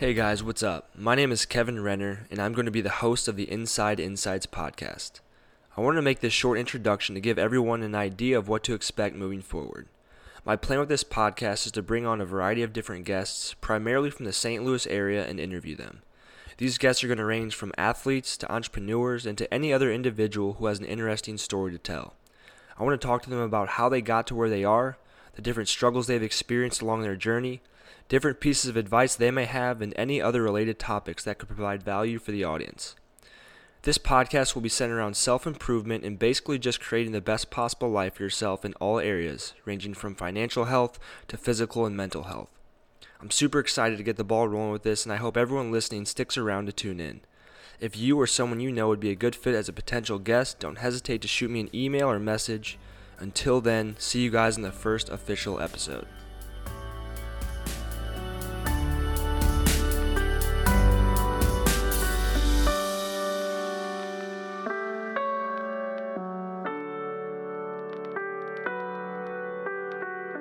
Hey guys, what's up? My name is Kevin Renner, and I'm going to be the host of the Inside Insights podcast. I wanted to make this short introduction to give everyone an idea of what to expect moving forward. My plan with this podcast is to bring on a variety of different guests, primarily from the St. Louis area, and interview them. These guests are going to range from athletes to entrepreneurs and to any other individual who has an interesting story to tell. I want to talk to them about how they got to where they are, the different struggles they've experienced along their journey, different pieces of advice they may have, and any other related topics that could provide value for the audience. This podcast will be centered around self improvement and basically just creating the best possible life for yourself in all areas, ranging from financial health to physical and mental health. I'm super excited to get the ball rolling with this, and I hope everyone listening sticks around to tune in. If you or someone you know would be a good fit as a potential guest, don't hesitate to shoot me an email or message. Until then, see you guys in the first official episode.